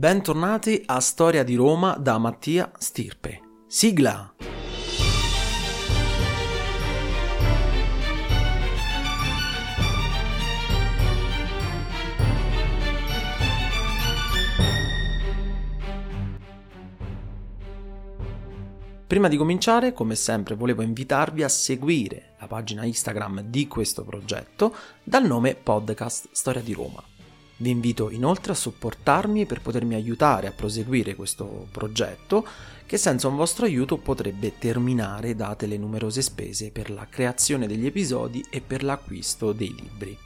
Bentornati a Storia di Roma da Mattia Stirpe. Sigla! Prima di cominciare, come sempre, volevo invitarvi a seguire la pagina Instagram di questo progetto dal nome Podcast Storia di Roma. Vi invito inoltre a supportarmi per potermi aiutare a proseguire questo progetto che senza un vostro aiuto potrebbe terminare date le numerose spese per la creazione degli episodi e per l'acquisto dei libri.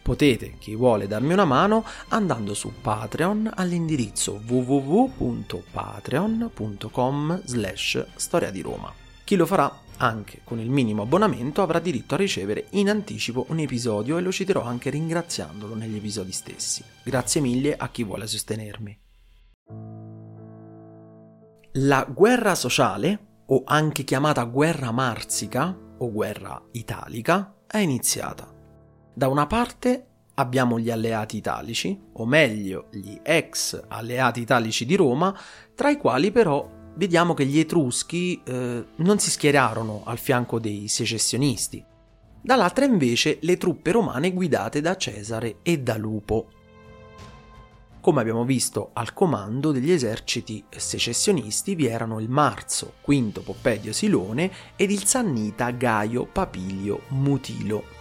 Potete, chi vuole darmi una mano, andando su Patreon all'indirizzo www.patreon.com slash storia di Roma. Chi lo farà anche con il minimo abbonamento avrà diritto a ricevere in anticipo un episodio e lo citerò anche ringraziandolo negli episodi stessi. Grazie mille a chi vuole sostenermi. La guerra sociale, o anche chiamata guerra marsica o guerra italica, è iniziata. Da una parte abbiamo gli alleati italici, o meglio gli ex alleati italici di Roma, tra i quali però vediamo che gli Etruschi eh, non si schierarono al fianco dei secessionisti. Dall'altra invece le truppe romane guidate da Cesare e da Lupo. Come abbiamo visto, al comando degli eserciti secessionisti vi erano il Marzo, Quinto Poppedio Silone ed il Sannita Gaio Papilio Mutilo.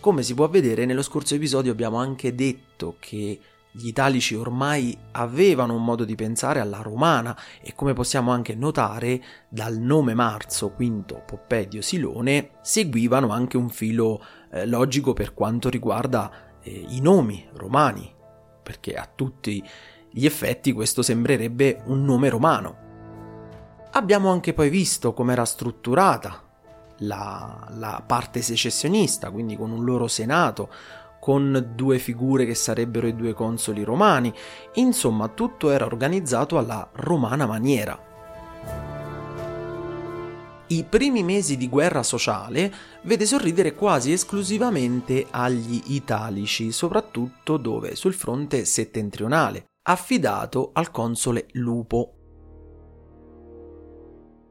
Come si può vedere, nello scorso episodio abbiamo anche detto che gli italici ormai avevano un modo di pensare alla romana e come possiamo anche notare dal nome Marzo, Quinto, Poppedio, Silone, seguivano anche un filo eh, logico per quanto riguarda eh, i nomi romani, perché a tutti gli effetti questo sembrerebbe un nome romano. Abbiamo anche poi visto come era strutturata la, la parte secessionista, quindi con un loro senato, con due figure che sarebbero i due consoli romani, insomma tutto era organizzato alla romana maniera. I primi mesi di guerra sociale vede sorridere quasi esclusivamente agli italici, soprattutto dove? Sul fronte settentrionale, affidato al console Lupo.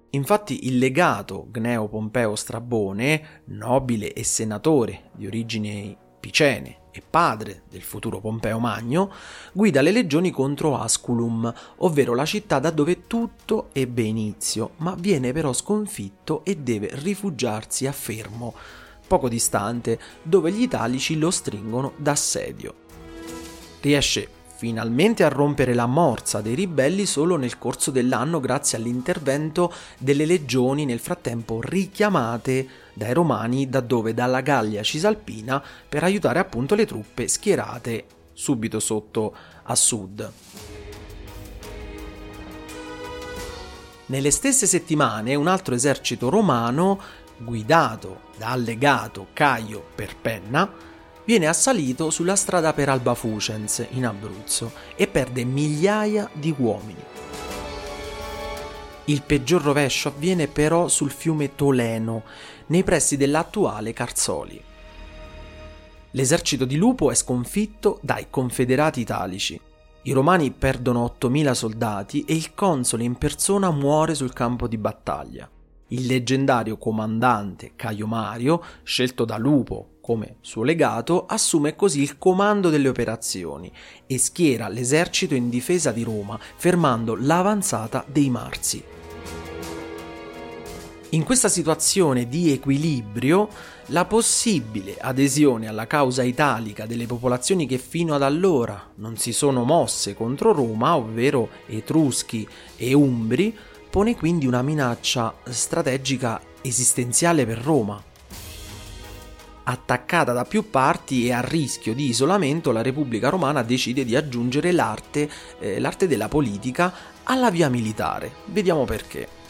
Infatti il legato Gneo Pompeo Strabone, nobile e senatore di origini Picene e padre del futuro Pompeo Magno, guida le legioni contro Asculum, ovvero la città da dove tutto ebbe inizio, ma viene però sconfitto e deve rifugiarsi a Fermo, poco distante, dove gli italici lo stringono d'assedio. Riesce finalmente a rompere la morsa dei ribelli solo nel corso dell'anno grazie all'intervento delle legioni nel frattempo richiamate dai romani da dove dalla Gallia Cisalpina per aiutare appunto le truppe schierate subito sotto a sud. Nelle stesse settimane un altro esercito romano, guidato dal legato Caio Perpenna, viene assalito sulla strada per Alba Fucens in Abruzzo e perde migliaia di uomini. Il peggior rovescio avviene però sul fiume Toleno, nei pressi dell'attuale Carzoli. L'esercito di Lupo è sconfitto dai confederati italici. I romani perdono 8.000 soldati e il console in persona muore sul campo di battaglia. Il leggendario comandante Caio Mario, scelto da Lupo come suo legato, assume così il comando delle operazioni e schiera l'esercito in difesa di Roma, fermando l'avanzata dei Marsi. In questa situazione di equilibrio, la possibile adesione alla causa italica delle popolazioni che fino ad allora non si sono mosse contro Roma, ovvero Etruschi e Umbri, pone quindi una minaccia strategica esistenziale per Roma attaccata da più parti e a rischio di isolamento, la Repubblica Romana decide di aggiungere l'arte, eh, l'arte della politica alla via militare. Vediamo perché.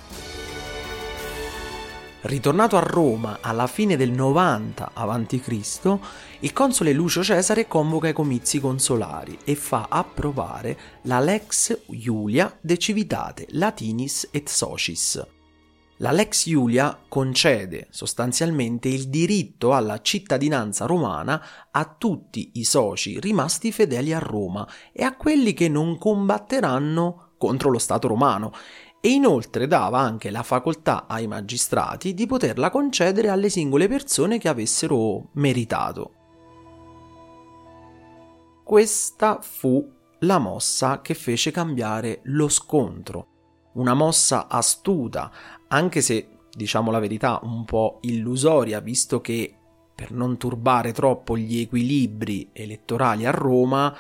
Ritornato a Roma alla fine del 90 a.C., il console Lucio Cesare convoca i comizi consolari e fa approvare la Lex Iulia de Civitate Latinis et Socis, La Lex Iulia concede sostanzialmente il diritto alla cittadinanza romana a tutti i soci rimasti fedeli a Roma e a quelli che non combatteranno contro lo Stato romano e inoltre dava anche la facoltà ai magistrati di poterla concedere alle singole persone che avessero meritato. Questa fu la mossa che fece cambiare lo scontro, una mossa astuta, anche se, diciamo la verità, un po' illusoria, visto che per non turbare troppo gli equilibri elettorali a Roma,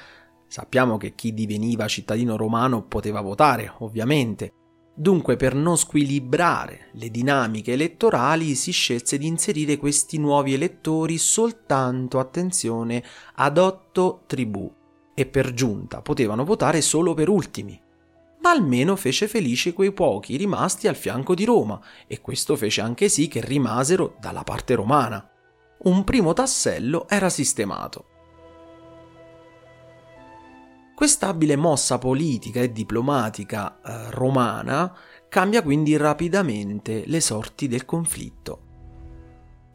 sappiamo che chi diveniva cittadino romano poteva votare, ovviamente. Dunque, per non squilibrare le dinamiche elettorali, si scelse di inserire questi nuovi elettori soltanto, attenzione, ad otto tribù e per giunta potevano votare solo per ultimi ma almeno fece felici quei pochi rimasti al fianco di Roma e questo fece anche sì che rimasero dalla parte romana. Un primo tassello era sistemato. Quest'abile mossa politica e diplomatica eh, romana cambia quindi rapidamente le sorti del conflitto.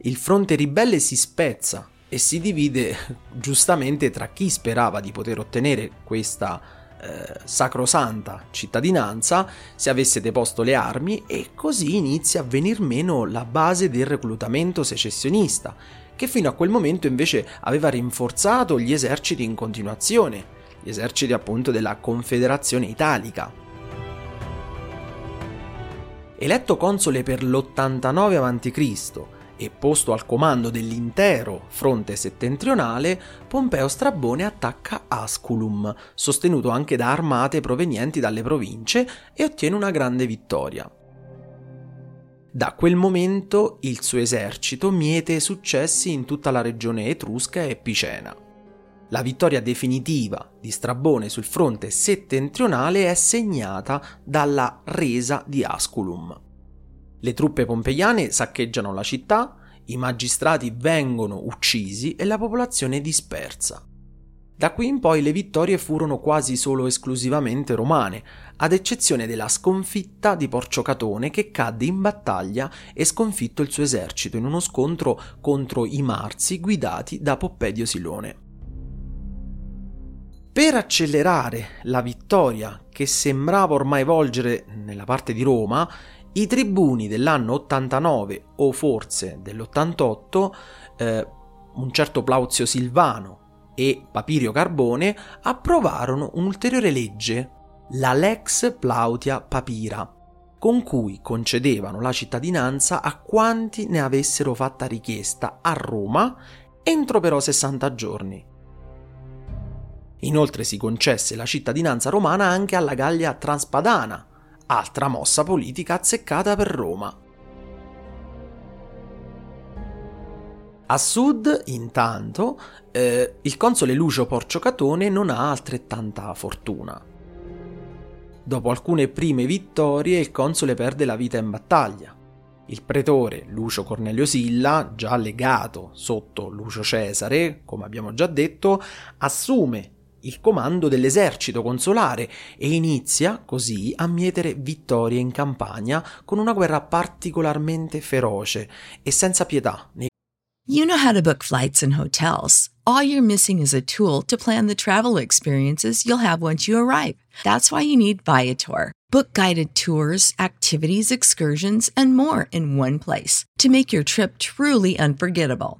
Il fronte ribelle si spezza e si divide giustamente tra chi sperava di poter ottenere questa eh, sacrosanta cittadinanza se avesse deposto le armi e così inizia a venir meno la base del reclutamento secessionista, che fino a quel momento invece aveva rinforzato gli eserciti in continuazione, gli eserciti appunto della Confederazione Italica. Eletto console per l'89 a.C., e posto al comando dell'intero fronte settentrionale, Pompeo Strabone attacca Asculum, sostenuto anche da armate provenienti dalle province, e ottiene una grande vittoria. Da quel momento il suo esercito miete successi in tutta la regione etrusca e picena. La vittoria definitiva di Strabone sul fronte settentrionale è segnata dalla resa di Asculum. Le truppe pompeiane saccheggiano la città, i magistrati vengono uccisi e la popolazione dispersa. Da qui in poi le vittorie furono quasi solo esclusivamente romane, ad eccezione della sconfitta di Porciocatone che cadde in battaglia e sconfitto il suo esercito in uno scontro contro i Marzi guidati da Poppedio Silone. Per accelerare la vittoria che sembrava ormai volgere nella parte di Roma, i tribuni dell'anno 89 o forse dell'88, eh, un certo Plauzio Silvano e Papirio Carbone approvarono un'ulteriore legge, la Lex Plautia Papira, con cui concedevano la cittadinanza a quanti ne avessero fatta richiesta a Roma entro però 60 giorni. Inoltre si concesse la cittadinanza romana anche alla Gallia Transpadana, altra mossa politica azzeccata per Roma. A sud, intanto, eh, il console Lucio Porciocatone non ha altrettanta fortuna. Dopo alcune prime vittorie, il console perde la vita in battaglia. Il pretore Lucio Cornelio Silla, già legato sotto Lucio Cesare, come abbiamo già detto, assume il comando dell'esercito consolare e inizia così a mietere vittorie in campagna con una guerra particolarmente feroce e senza pietà. You know how to book flights and hotels. All you're missing is a tool to plan the travel experiences you'll have once you arrive. That's why you need Viator. Book guided tours, activities, excursions, and more in one place to make your trip truly unforgettable.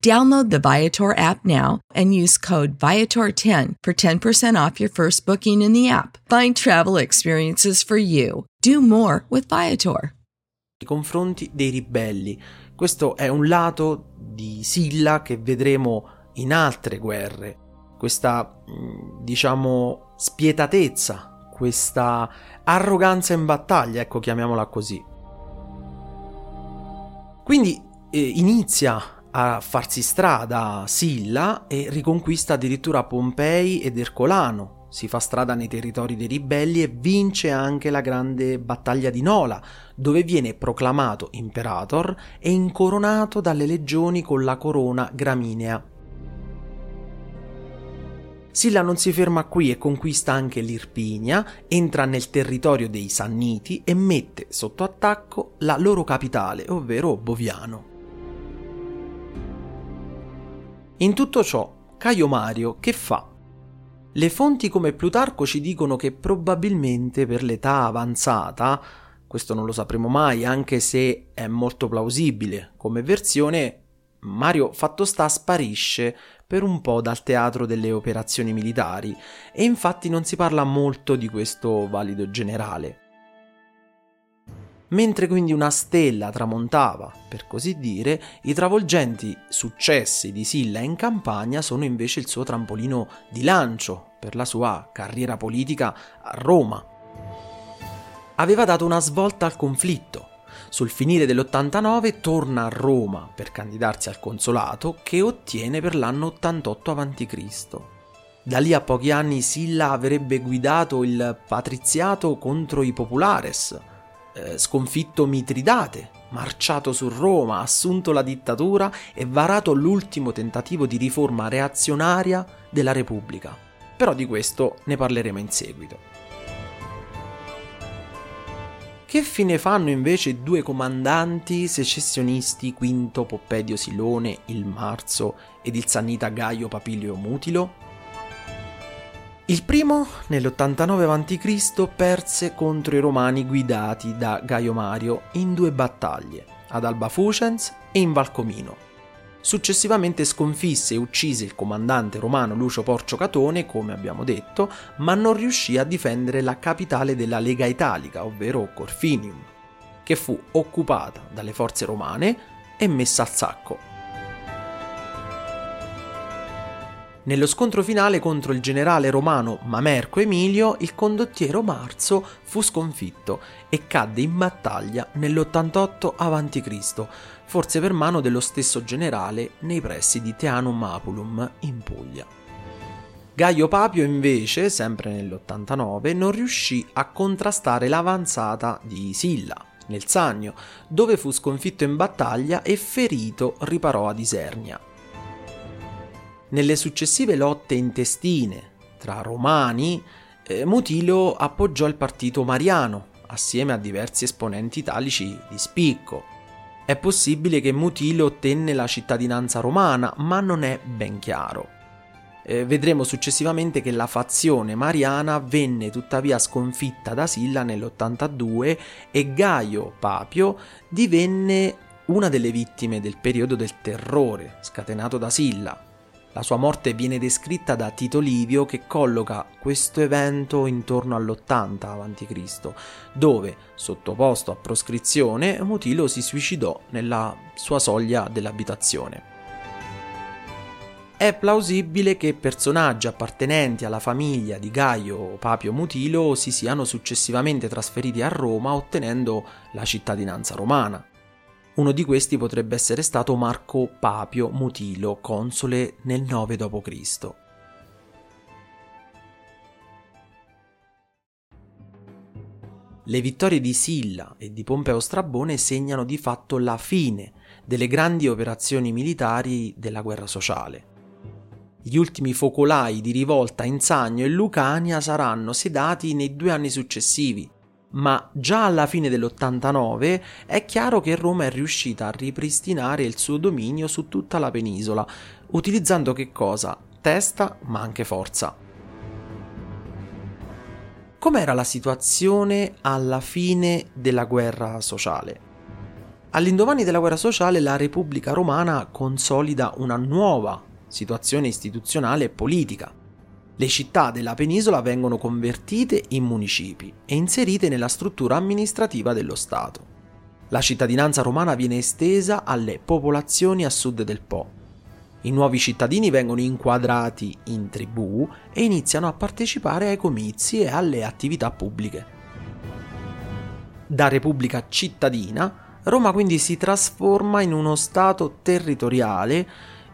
Download the Viator app now and use code Viator10 for 10% off your first booking in the app. Find travel experiences for you. Do more with Viator. Nei confronti dei ribelli. Questo è un lato di Silla che vedremo in altre guerre. Questa, diciamo, spietatezza, questa arroganza in battaglia, ecco, chiamiamola così. Quindi eh, inizia a farsi strada Silla e riconquista addirittura Pompei ed Ercolano, si fa strada nei territori dei ribelli e vince anche la grande battaglia di Nola, dove viene proclamato imperator e incoronato dalle legioni con la corona graminea. Silla non si ferma qui e conquista anche l'Irpinia, entra nel territorio dei Sanniti e mette sotto attacco la loro capitale, ovvero Boviano. In tutto ciò, Caio Mario che fa? Le fonti come Plutarco ci dicono che probabilmente per l'età avanzata, questo non lo sapremo mai, anche se è molto plausibile come versione, Mario fatto sta sparisce per un po' dal teatro delle operazioni militari e infatti non si parla molto di questo valido generale. Mentre quindi una stella tramontava, per così dire, i travolgenti successi di Silla in campagna sono invece il suo trampolino di lancio per la sua carriera politica a Roma. Aveva dato una svolta al conflitto. Sul finire dell'89 torna a Roma per candidarsi al consolato che ottiene per l'anno 88 a.C. Da lì a pochi anni Silla avrebbe guidato il patriziato contro i populares, eh, sconfitto Mitridate, marciato su Roma, assunto la dittatura e varato l'ultimo tentativo di riforma reazionaria della Repubblica. Però di questo ne parleremo in seguito. Che fine fanno invece due comandanti secessionisti Quinto Poppedio Silone, il Marzo ed il Sannita Gaio Papilio Mutilo? Il primo, nell'89 a.C., perse contro i romani guidati da Gaio Mario in due battaglie, ad Alba Fucens e in Valcomino. Successivamente sconfisse e uccise il comandante romano Lucio Porcio Catone, come abbiamo detto, ma non riuscì a difendere la capitale della Lega Italica, ovvero Corfinium, che fu occupata dalle forze romane e messa al sacco. Nello scontro finale contro il generale romano Mamerco Emilio, il condottiero Marzo fu sconfitto e cadde in battaglia nell'88 a.C., forse per mano dello stesso generale nei pressi di Teanum Apulum in Puglia. Gaio Papio invece, sempre nell'89, non riuscì a contrastare l'avanzata di Silla nel Sannio, dove fu sconfitto in battaglia e ferito riparò ad Isernia. Nelle successive lotte intestine tra romani, eh, Mutilo appoggiò il partito mariano, assieme a diversi esponenti italici di spicco. È possibile che Mutilo ottenne la cittadinanza romana, ma non è ben chiaro. Eh, vedremo successivamente che la fazione mariana venne tuttavia sconfitta da Silla nell'82 e Gaio Papio divenne una delle vittime del periodo del terrore scatenato da Silla, la sua morte viene descritta da Tito Livio che colloca questo evento intorno all'80 a.C., dove, sottoposto a proscrizione, Mutilo si suicidò nella sua soglia dell'abitazione. È plausibile che personaggi appartenenti alla famiglia di Gaio Papio Mutilo si siano successivamente trasferiti a Roma ottenendo la cittadinanza romana. Uno di questi potrebbe essere stato Marco Papio Mutilo, console nel 9 d.C. Le vittorie di Silla e di Pompeo Strabone segnano di fatto la fine delle grandi operazioni militari della guerra sociale. Gli ultimi focolai di rivolta in Sagno e Lucania saranno sedati nei due anni successivi, ma già alla fine dell'89 è chiaro che Roma è riuscita a ripristinare il suo dominio su tutta la penisola, utilizzando che cosa? Testa ma anche forza. Com'era la situazione alla fine della guerra sociale? All'indomani della guerra sociale la Repubblica Romana consolida una nuova situazione istituzionale e politica le città della penisola vengono convertite in municipi e inserite nella struttura amministrativa dello Stato. La cittadinanza romana viene estesa alle popolazioni a sud del Po. I nuovi cittadini vengono inquadrati in tribù e iniziano a partecipare ai comizi e alle attività pubbliche. Da repubblica cittadina, Roma quindi si trasforma in uno Stato territoriale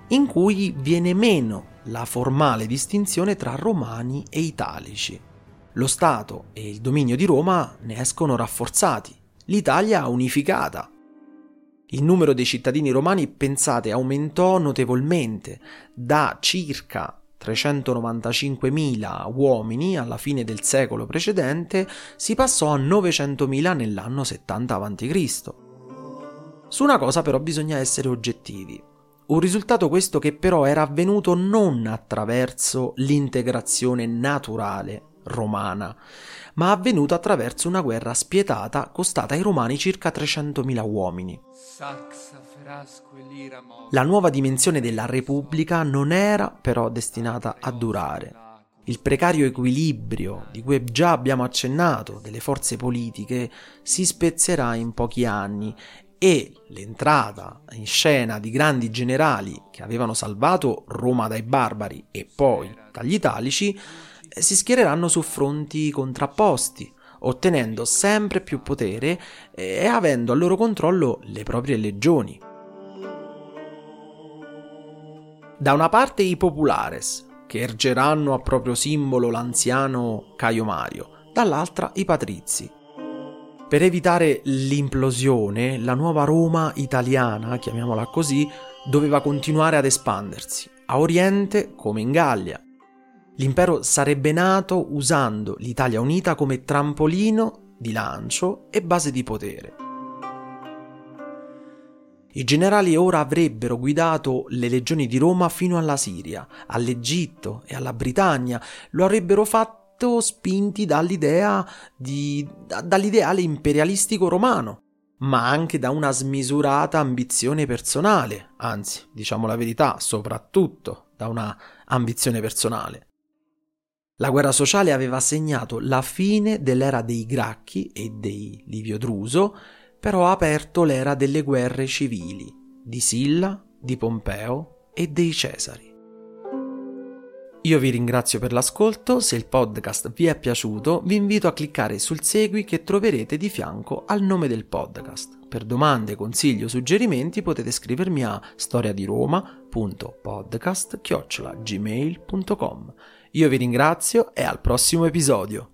in cui viene meno la formale distinzione tra romani e italici. Lo Stato e il dominio di Roma ne escono rafforzati, l'Italia unificata. Il numero dei cittadini romani, pensate, aumentò notevolmente da circa 395.000 uomini alla fine del secolo precedente si passò a 900.000 nell'anno 70 a.C. Su una cosa però bisogna essere oggettivi. Un risultato questo che però era avvenuto non attraverso l'integrazione naturale romana, ma avvenuto attraverso una guerra spietata costata ai romani circa 300.000 uomini. La nuova dimensione della Repubblica non era però destinata a durare. Il precario equilibrio di cui già abbiamo accennato delle forze politiche si spezzerà in pochi anni e l'entrata in scena di grandi generali che avevano salvato Roma dai barbari e poi dagli italici eh, si schiereranno su fronti contrapposti, ottenendo sempre più potere e avendo al loro controllo le proprie legioni. Da una parte i populares, che ergeranno a proprio simbolo l'anziano Caio Mario, dall'altra i patrizi. Per evitare l'implosione, la nuova Roma italiana, chiamiamola così, doveva continuare ad espandersi, a oriente come in Gallia, L'impero sarebbe nato usando l'Italia unita come trampolino di lancio e base di potere. I generali ora avrebbero guidato le legioni di Roma fino alla Siria, all'Egitto e alla Britannia, lo avrebbero fatto spinti dall'idea di, dall'ideale imperialistico romano, ma anche da una smisurata ambizione personale, anzi, diciamo la verità, soprattutto da una ambizione personale. La guerra sociale aveva segnato la fine dell'era dei Gracchi e dei Livio Druso, però ha aperto l'era delle guerre civili di Silla, di Pompeo e dei Cesari. Io vi ringrazio per l'ascolto, se il podcast vi è piaciuto vi invito a cliccare sul segui che troverete di fianco al nome del podcast. Per domande, consigli o suggerimenti potete scrivermi a storiadiroma.podcast.gmail.com io vi ringrazio e al prossimo episodio.